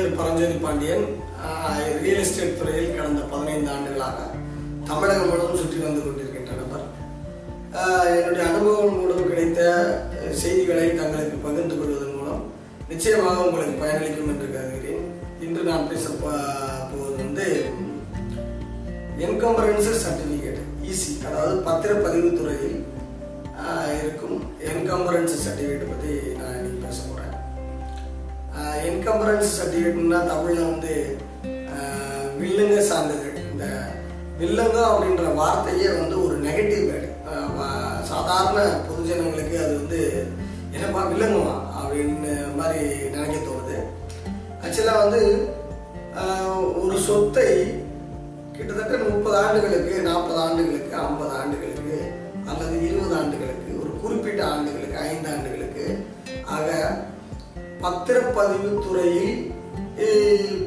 பேர் Paranjothi Pandian real estate துறையில் கடந்த பதினைந்து ஆண்டுகளாக தமிழகம் முழுவதும் சுற்றி வந்து கொண்டிருக்கின்ற நபர். என்னுடைய அனுபவம் மூலம் கிடைத்த செய்திகளை தங்களுக்கு பகிர்ந்து கொள்வதன் மூலம் நிச்சயமாக உங்களுக்கு பயனளிக்கும் என்று கருதுகிறேன். இன்று நான் பேச போவது வந்து என்கம்பரன்ஸ் சர்டிஃபிகேட் இசி அதாவது பத்திரப்பதிவு துறையில் இருக்கும் என்கம்பரன்ஸ் சர்டிஃபிகேட் பற்றி நான் இன்னைக்கு பேச போகிறேன் என்கம்பரன்ஸ் சர்டிஃபிகேட்னா தமிழில் வந்து வில்லுங்க வில்லங்க சான்றிதழ். இந்த வில்லங்க அப்படின்ற வார்த்தையே வந்து ஒரு நெகட்டிவ் வேர்டு சாதாரண பொதுஜனங்களுக்கு அது வந்து என்னப்பா வில்லங்கமா அப்படின்னு மாதிரி நினைக்க தோணுது. ஆக்சுவலாக வந்து ஒரு சொத்தை கிட்டத்தட்ட முப்பது ஆண்டுகளுக்கு நாற்பது ஆண்டுகளுக்கு ஐம்பது ஆண்டு பத்திரப்பதிவு துறையில்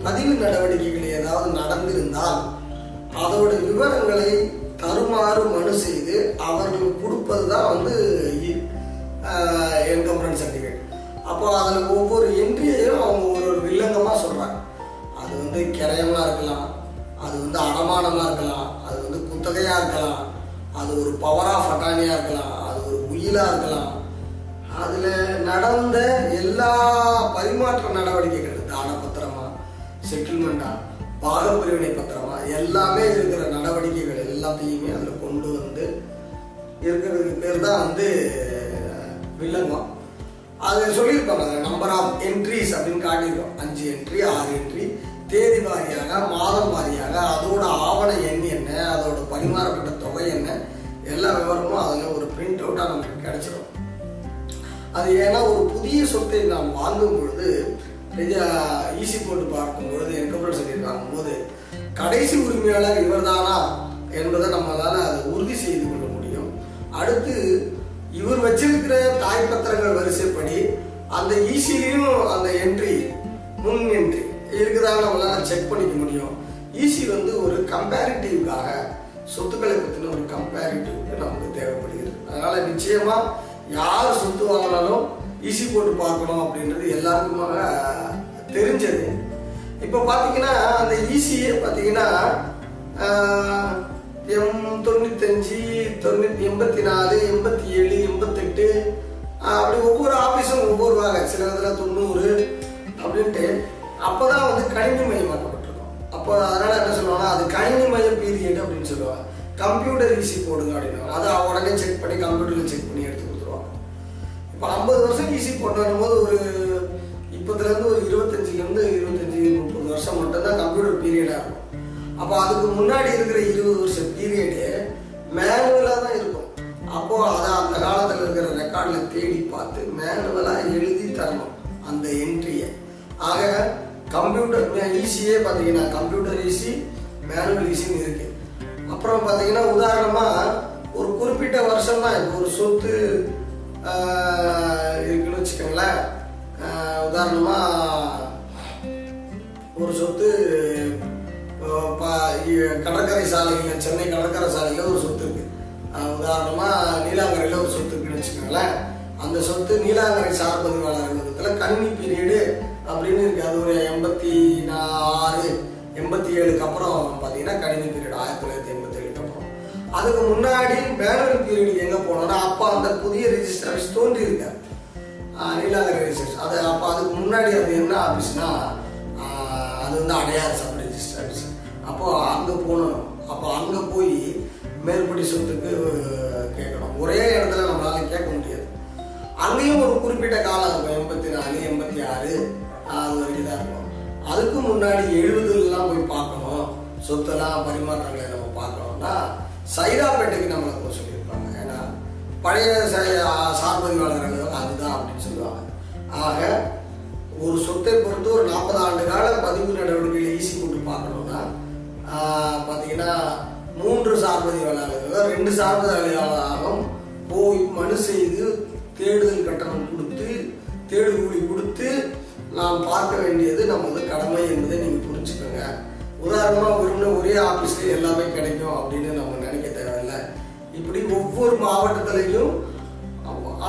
பதிவு நடவடிக்கைகள் ஏதாவது நடந்திருந்தால் அதோட விவரங்களை தருமாறு மனு செய்து அவர்கள் கொடுப்பது தான் வந்து என்கம்பரன் சர்டிஃபிகேட் அப்போ அதில் ஒவ்வொரு என்ட்ரியையும் அவங்க ஒரு ஒரு வில்லங்கமாக சொல்கிறாங்க அது வந்து கிரயமாக இருக்கலாம் அது வந்து அடமானமாக இருக்கலாம் அது வந்து குத்தகையாக இருக்கலாம் அது ஒரு பவர் ஆஃப் அட்டானியாக இருக்கலாம் அது ஒரு உயிலாக இருக்கலாம் அதில் நடந்த எல்லா பரிமாற்ற நடவடிக்கைகள் தான பத்திரமா செட்டில்மெண்ட்டா பாகப்பிரிவினை பத்திரமா எல்லாமே இருக்கிற நடவடிக்கைகள் எல்லாத்தையுமே அதில் கொண்டு வந்து இருக்கிறதுக்கு பேர் தான் வந்து வில்லங்கம். அது சொல்லியிருப்பாங்க நம்பர் ஆஃப் என்ட்ரிஸ் அப்படின்னு காட்டியிருக்கோம். அஞ்சு என்ட்ரி ஆறு என்ட்ரி தேதி வாரியாக மாதம் வாரியாக அதோட ஆவண எண் என்ன அதோட பரிமாறப்பட்ட தொகை என்ன எல்லா விவரமும் அதில் ஒரு பிரிண்ட் அவுட்டாக நமக்கு கிடைச்சிடும் அது ஏன்னா ஒரு புதிய சொத்தை நாம் வாங்கும் பொழுது ஈஸி போட்டு பார்க்கும் பொழுது என்கம்பரன்ஸ் சொல்லியிருக்காங்க போது கடைசி உரிமையாளர் இவர்தானா என்பதை நம்மளால அதை உறுதி செய்து கொள்ள முடியும். அடுத்து இவர் வச்சிருக்கிற தாய் பத்திரங்கள் வரிசைப்படி அந்த ஈஸிலையும் அந்த என்ட்ரி முன் என்ட்ரி இருக்குதான்னு நம்மளால செக் பண்ணிக்க முடியும். ஈஸி வந்து ஒரு கம்பேரிட்டிவ்காக சொத்துக்களை பற்றின ஒரு கம்பேரிட்டிவ் நமக்கு தேவைப்படுகிறது. அதனால நிச்சயமா யார் சொத்து வாங்கினாலும் ஈஸி போட்டு பார்க்கணும் அப்படின்றது எல்லாருக்குமாக தெரிஞ்சது. இப்போ பார்த்தீங்கன்னா அந்த ஈஸியே பார்த்தீங்கன்னா எம் தொண்ணூத்தஞ்சு தொண்ணூத்தி எண்பத்தி நாலு எண்பத்தி ஏழு எண்பத்தெட்டு அப்படி ஒவ்வொரு ஆஃபீஸும் ஒவ்வொரு வாங்க. சில இதில் தொண்ணூறு அப்படின்ட்டு. அப்போ தான் வந்து கணினி மயமாக்கப்பட்டிருக்கும். அப்போ அதனால் என்ன சொல்லுவாங்கன்னா அது கணினி மய பீரியட் அப்படின்னு சொல்லுவாங்க. கம்ப்யூட்டர் ஈஸி போடுங்க அப்படின்னா அதை உடனே செக் பண்ணி கம்ப்யூட்டரில் செக் பண்ணி எடுத்துக்கணும். இப்போ ஐம்பது வருஷம் ஈஸி போட்டோம் போது ஒரு இப்போதுலேருந்து ஒரு இருபத்தஞ்சிலேருந்து இருபத்தஞ்சி முப்பது வருஷம் மட்டும்தான் கம்ப்யூட்டர் பீரியடாக இருக்கும். அப்போ அதுக்கு முன்னாடி இருக்கிற இருபது வருஷம் பீரியடு மேனுவலாக தான் இருக்கும். அப்போது அதை அந்த காலத்தில் இருக்கிற ரெக்கார்டில் தேடி பார்த்து மேனுவலாக எழுதி தரணும் அந்த என்ட்ரியை ஆக கம்ப்யூட்டர் ஈஸியே பார்த்தீங்கன்னா கம்ப்யூட்டர் ஈஸி மேனுவல் ஈஸின்னு இருக்குது அப்புறம் பார்த்தீங்கன்னா உதாரணமாக ஒரு குறிப்பிட்ட வருஷம் தான் இப்போ ஒரு சொத்து இருக்குன்னு வச்சுக்கோங்களேன். உதாரணமாக ஒரு சொத்து கடற்கரை சாலையில் சென்னை கடற்கரை சாலையில் ஒரு சொத்து இருக்கு. உதாரணமாக நீலாங்கரையில் ஒரு சொத்து இருக்குன்னு வச்சுக்கோங்களேன். அந்த சொத்து நீலாங்கரை சார் பதிவாளர் அலுவலகத்தில் கன்னி பீரியடு அப்படின்னு இருக்கு. அது ஒரு எண்பத்தி ஆறு எண்பத்தி ஏழுக்கு அப்புறம் பார்த்தீங்கன்னா கணினி பீரியட் ஆயிரத்தி தொள்ளாயிரத்தி எண்பத்தி அதுக்கு முன்னாடி மேனுவல் பீரியட் எங்க போனோம்னா அப்போ அந்த புதிய ரிஜிஸ்டர் ஆஃபீஸ் தோன்றி இருக்காரு நீலாங்கரை ரெஜிஸ்டர் அது அப்போ அதுக்கு முன்னாடி அது என்ன ஆஃபீஸ்னா அது வந்து அடையார் சப் ரெஜிஸ்டர் ஆஃபீஸ் அப்போ அங்கே போகணும் அப்போ அங்கே போய் மேல்படி சொத்துக்கு கேட்கணும். ஒரே இடத்துல நம்மளால கேட்க முடியாது. அங்கேயும் ஒரு குறிப்பிட்ட காலம் இருக்கும் எண்பத்தி நாலு எண்பத்தி ஆறு அது வரைக்கும் தான் இருக்கும். அதுக்கு முன்னாடி எழுபதுலாம் போய் பார்க்கணும். சொத்தெல்லாம் பரிமாற்றங்களை நம்ம பார்க்கணும். சைதாப்பேட்டைக்கு நம்மளை போக சொல்லியிருப்பாங்க. ஏன்னா பழைய ச- சார்பதிவாளர் அதுதான் அப்படின்னு சொல்லுவாங்க. ஆக ஒரு சொத்தை பொறுத்து ஒரு நாற்பது ஆண்டு கால பதிவு நடவடிக்கைகளை ஈஸி கொண்டு பார்க்கணும்னா பார்த்தீங்கன்னா மூன்று சார்பதிவாளர்கள் ரெண்டு சார்பதிவாளர்களும் போய் மனு செய்து தேடுதல் கட்டணம் கொடுத்து தேடு கூலி கொடுத்து நாம் பார்க்க வேண்டியது நமது கடமை என்பதை நீங்கள் புரிஞ்சுக்கோங்க. உதாரணமாக வெறும்னு ஒரே ஆஃபீஸ்லேயே எல்லாமே கிடைக்கும் அப்படின்னு நம்ம இப்படி ஒவ்வொரு மாவட்டத்திலையும்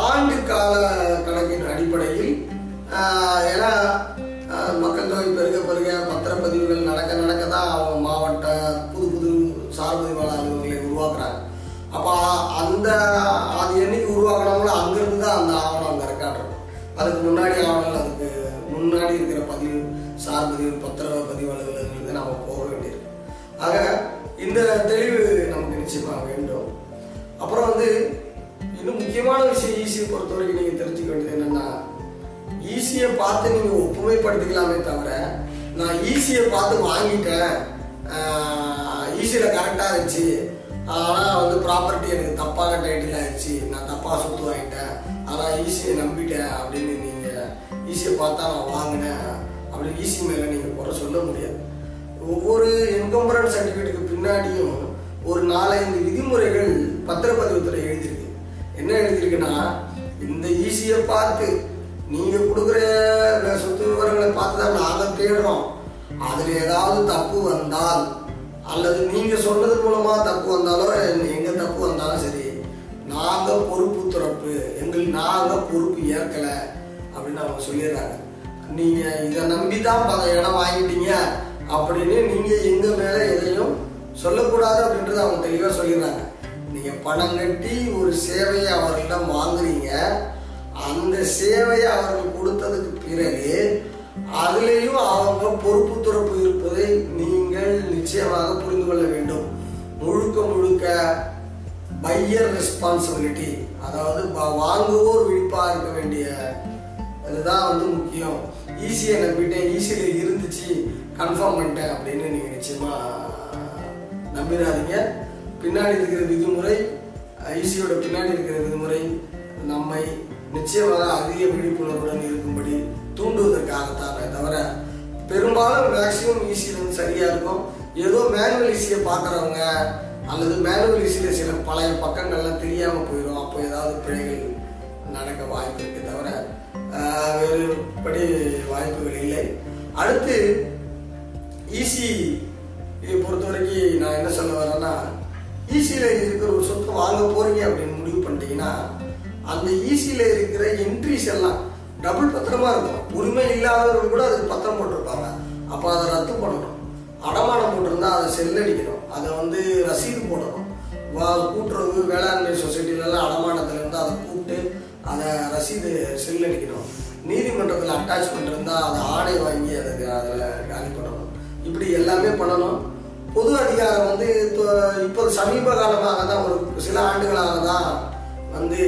ஆண்டு கால கணக்கின் அடிப்படையில் ஏன்னா மக்கள் தொகை பெருக பெருக பத்திரப்பதிவுகள் நடக்க நடக்க தான் அவங்க மாவட்ட புது புது சார்பதிவாளர் அலுவலர்களை உருவாக்குறாங்க. அப்போ அந்த அது என்னைக்கு உருவாக்குறாங்களோ அங்கேருந்து தான் அந்த ஆவணம் அங்கே ரெக்கார்டுறோம் அதுக்கு முன்னாடி ஆவணங்கள் அதுக்கு முன்னாடி இருக்கிற பதிவு சார்பதிவு பத்திர பதிவு அலுவலகங்களுக்கு நம்ம போக வேண்டியிருக்கு. ஆக இந்த தெளிவு நமக்கு நிச்சயமாக வேண்டும். அப்புறம் வந்து இன்னும் முக்கியமான விஷயம் ஈஸியை பொறுத்த வரைக்கும் நீங்கள் தெரிஞ்சுக்க வேண்டியது என்னன்னா ஈஸியை பார்த்து நீங்கள் ஒப்புமைப்படுத்திக்கலாமே தவிர நான் ஈஸியை பார்த்து வாங்கிட்டேன். ஈஸியில் கரெக்டாக இருந்துச்சு. ஆனால் வந்து ப்ராப்பர்ட்டி எனக்கு தப்பான டைட்டில் ஆயிடுச்சு நான் தப்பாக சொத்து வாங்கிட்டேன். ஆனால் ஈஸியை நம்பிட்டேன் அப்படின்னு நீங்கள் ஈஸியை பார்த்தா நான் வாங்கினேன் அப்படின்னு ஈஸி மேலே நீங்கள் குறை சொல்ல முடியாது. ஒவ்வொரு என்கம்பரன்ஸ் சர்டிஃபிகேட்டுக்கு பின்னாடியும் ஒரு நாலஞ்சு விதிமுறைகள் பத்திரப்பதிவுத்துறை எழுதியிருக்கு. என்ன எழுதியிருக்குன்னா இந்த ஈஸியை பார்த்து நீங்க கொடுக்குற சொத்து விவரங்களை பார்த்து தான் நாங்கள் தேடுறோம். அதில் ஏதாவது தப்பு வந்தால் அல்லது நீங்க சொன்னது மூலமா தப்பு வந்தாலும் எங்க தப்பு வந்தாலும் சரி நாங்க பொறுப்பு துறப்பு எங்களுக்கு நாங்க பொறுப்பு ஏற்கல அப்படின்னு அவங்க சொல்லிடுறாங்க. நீங்க இதை நம்பி தான் பல இடம் வாங்கிட்டீங்க அப்படின்னு நீங்க எங்க மேல எதையும் சொல்லக்கூடாது அப்படின்றத அவங்க தெளிவாக சொல்லிடுறாங்க. நீங்கள் பணம் கட்டி ஒரு சேவையை அவர்களிடம் வாங்குறீங்க. அந்த சேவையை அவர்கள் கொடுத்ததுக்கு பிறகு அதுலேயும் அவங்க பொறுப்பு துறப்பு இருப்பதை நீங்கள் நிச்சயமாக புரிந்து கொள்ள வேண்டும். முழுக்க முழுக்க பையர் ரெஸ்பான்சிபிலிட்டி அதாவது வாங்குவோர் விழிப்பாக இருக்க வேண்டிய அதுதான் வந்து முக்கியம். ஈஸியை நம்பிட்டேன் ஈஸியில் இருந்துச்சு கன்ஃபார்ம் பண்ணிட்டேன் அப்படின்னு நீங்கள் நிச்சயமாக நம்பிடாதீங்க. பின்னாடி இருக்கிற விதிமுறை ஈசியோட பின்னாடி இருக்கிற விதிமுறை நம்மை நிச்சயமாக அதிக விழிப்புணர்வுடன் இருக்கும்படி தூண்டுவதற்காகத்தானே தவிர பெரும்பாலும் மேக்சிமம் ஈஸியில் வந்து சரியா இருக்கும். ஏதோ மேனுவல் ஈஸியை பார்க்குறவங்க அல்லது மேனுவல் ஈஸியில் சில பழைய பக்கங்கள்லாம் தெரியாமல் போயிடும் அப்போ ஏதாவது பிழைகள் நடக்க வாய்ப்பு இருக்கு தவிர வேறுபடி வாய்ப்புகள் இல்லை. அடுத்து ஈசி பொறுத்த வரைக்கும் நான் என்ன சொல்ல வரேன்னா ஈசியில் இருக்கிற ஒரு சொத்து வாங்க போறீங்க அப்படின்னு முடிவு பண்ணிட்டீங்கன்னா அந்த ஈசியில் இருக்கிற என்ட்ரிஸ் எல்லாம் டபுள் பத்திரமா இருக்கும். உரிமை இல்லாதவர்கள் கூட அதுக்கு பத்திரம் போட்டிருப்பாங்க. அப்போ அதை ரத்து பண்ணணும். அடமானம் போட்டிருந்தா அதை செல்லடிக்கணும் அதை வந்து ரசீது போடணும். கூட்டுறவு வேளாண்மை சொசைட்டிலலாம் அடமானத்துல இருந்து அதை கூப்பிட்டு அதை ரசீது செல்லடிக்கணும் நீதிமன்றத்தில் அட்டாச்மெண்ட் இருந்தால் அதை ஆடை வாங்கி அதுக்கு அதில் காலி பண்ணணும். இப்படி எல்லாமே பண்ணணும். பொது அதிகாரம் வந்து இப்போ இப்போ சமீப காலமாக தான் ஒரு சில ஆண்டுகளாக தான் வந்து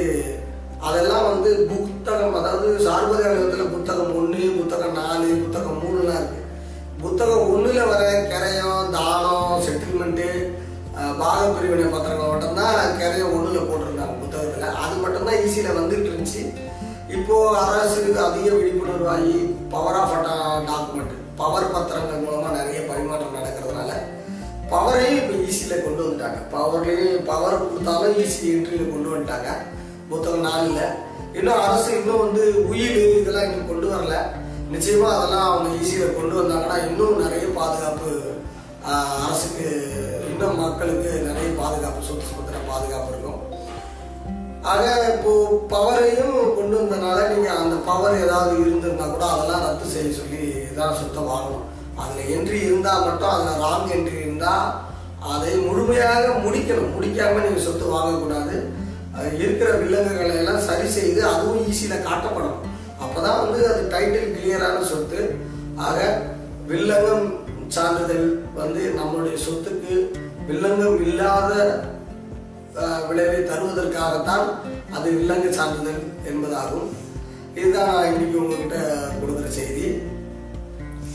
அதெல்லாம் வந்து புத்தகம் அதாவது சார்பதிகாரத்தில் புத்தகம் ஒன்று புத்தகம் நாலு புத்தகம் மூணுலாம் இருக்கு. புத்தகம் ஒன்றில் வர கரையம் தானம் செட்டில்மெண்ட்டு பாக பிரிவினை பத்திரங்கள் மட்டும்தான் கரையம் ஒன்றில் போட்டிருந்தாங்க புத்தகத்தில். அது மட்டும்தான் ஈஸியில் வந்துட்டு இருந்துச்சு. இப்போது அரசுக்கு அதிக விழிப்புணர்வாகி பவர் ஆஃப் டாக்குமெண்ட் பவர் பத்திரங்கள் மூலமாக நிறைய பவரையும் இப்போ ஈஸியில் கொண்டு வந்துட்டாங்க. பவர்லேயும் பவர் கொடுத்தாலும் ஈஸி என்ட்ரியில் கொண்டு வந்துட்டாங்க. மொத்தம் நாளில் இன்னும் அரசு இன்னும் வந்து உயிர் இதெல்லாம் இன்னும் கொண்டு வரல. நிச்சயமாக அதெல்லாம் அவங்க ஈஸியில் கொண்டு வந்தாங்கன்னா இன்னும் நிறைய பாதுகாப்பு அரசுக்கு இன்னும் மக்களுக்கு நிறைய பாதுகாப்பு சொத்து சுதந்திர பாதுகாப்பு இருக்கும். ஆக இப்போ பவரையும் கொண்டு வந்தனால நீங்கள் அந்த பவர் ஏதாவது இருந்திருந்தா கூட அதெல்லாம் ரத்து செய்ய சொல்லி தான் சுத்தம் வாங்கணும் அதில் என்ட்ரி இருந்தால் மட்டும் அதில் ராங் என்ட்ரி இருந்தால் அதை முழுமையாக முடிக்கணும். முடிக்காமல் நீங்கள் சொத்து வாங்கக்கூடாது. இருக்கிற வில்லங்குகளை எல்லாம் சரி செய்து அதுவும் ஈஸியாக காட்டப்படும் அப்போ தான் வந்து அது டைட்டில் கிளியரான சொத்து. ஆக வில்லங்கம் சான்றிதழ் வந்து நம்மளுடைய சொத்துக்கு வில்லங்கம் இல்லாத விளைவை தருவதற்காகத்தான் அது வில்லங்க சான்றிதழ் என்பதாகும். இதுதான் இன்னைக்கு உங்ககிட்ட கொடுக்குற செய்தி.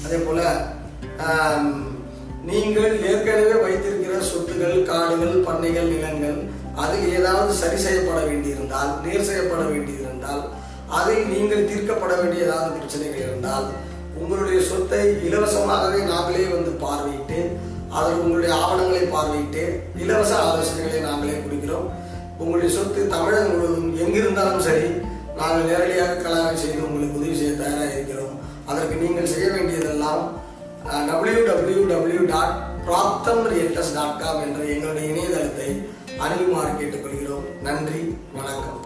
அதே போல நீங்கள் ஏற்கனவே வைத்திருக்கிற சொத்துகள் காடுகள் பண்ணைகள் நிலங்கள் அதில் ஏதாவது சரி செய்யப்பட வேண்டியிருந்தால் நேர் செய்யப்பட வேண்டியிருந்தால் அதில் நீங்கள் தீர்க்கப்பட வேண்டிய ஏதாவது பிரச்சனைகள் இருந்தால் உங்களுடைய சொத்தை இலவசமாகவே நாங்களே வந்து பார்வையிட்டு அதில் உங்களுடைய ஆவணங்களை பார்வையிட்டு இலவச ஆலோசனைகளை நாங்களே கொடுக்கிறோம். உங்களுடைய சொத்து தமிழகம் முழுவதும் எங்கிருந்தாலும் சரி நாங்கள் நேரடியாக கலாவை செய்து உங்களுக்கு உதவி செய்ய தயாராக இருக்கிறோம். அதற்கு நீங்கள் செய்ய வேண்டியதெல்லாம் W W W dot Praptham realtors dot com என்ற எங்களுடைய இணையதளத்தை அறிவுமாறு கேட்டுக்கொள்கிறோம். நன்றி வணக்கம்.